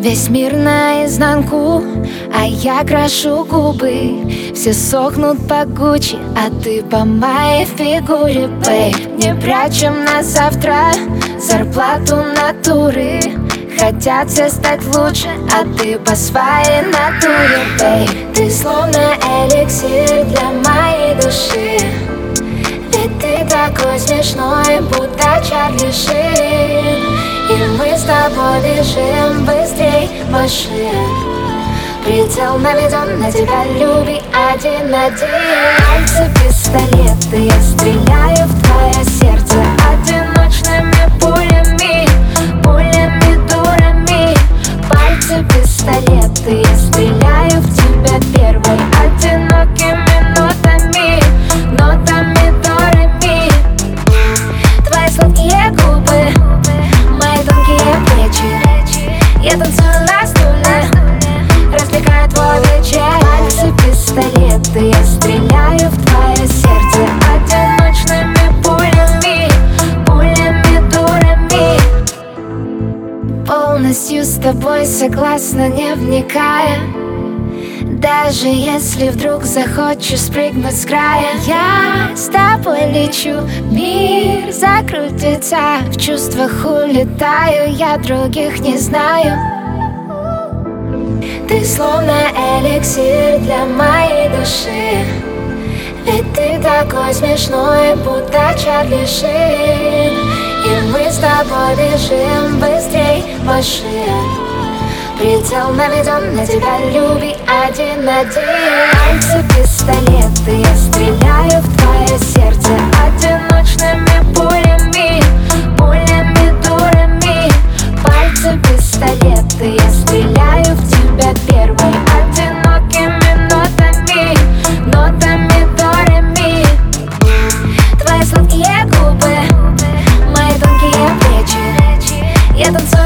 Весь мир наизнанку, а я крашу губы. Все сохнут по Гуччи, а ты по моей фигуре, бэй Не прячем на завтра зарплату натуры. Хотят все стать лучше, а ты по своей натуре, бэй Ты словно эликсир для моей души. Ведь ты такой смешной, будто Чарли Шин и мы с тобой бежим быстрей машин Предел наведен на тебя, люби один один. Пальцы пистолеты, я стреляю Полностью с тобой согласна, не вникая. Даже если вдруг захочешь спрыгнуть с края Я с тобой лечу, мир закрутится В чувствах улетаю, я других не знаю. Ты словно эликсир для моей души. Ведь ты такой смешной, будто Чарли Шин И мы с тобой бежим быстрей машин Предел наведен на тебя, люби один-один Пальцы пистолет 살던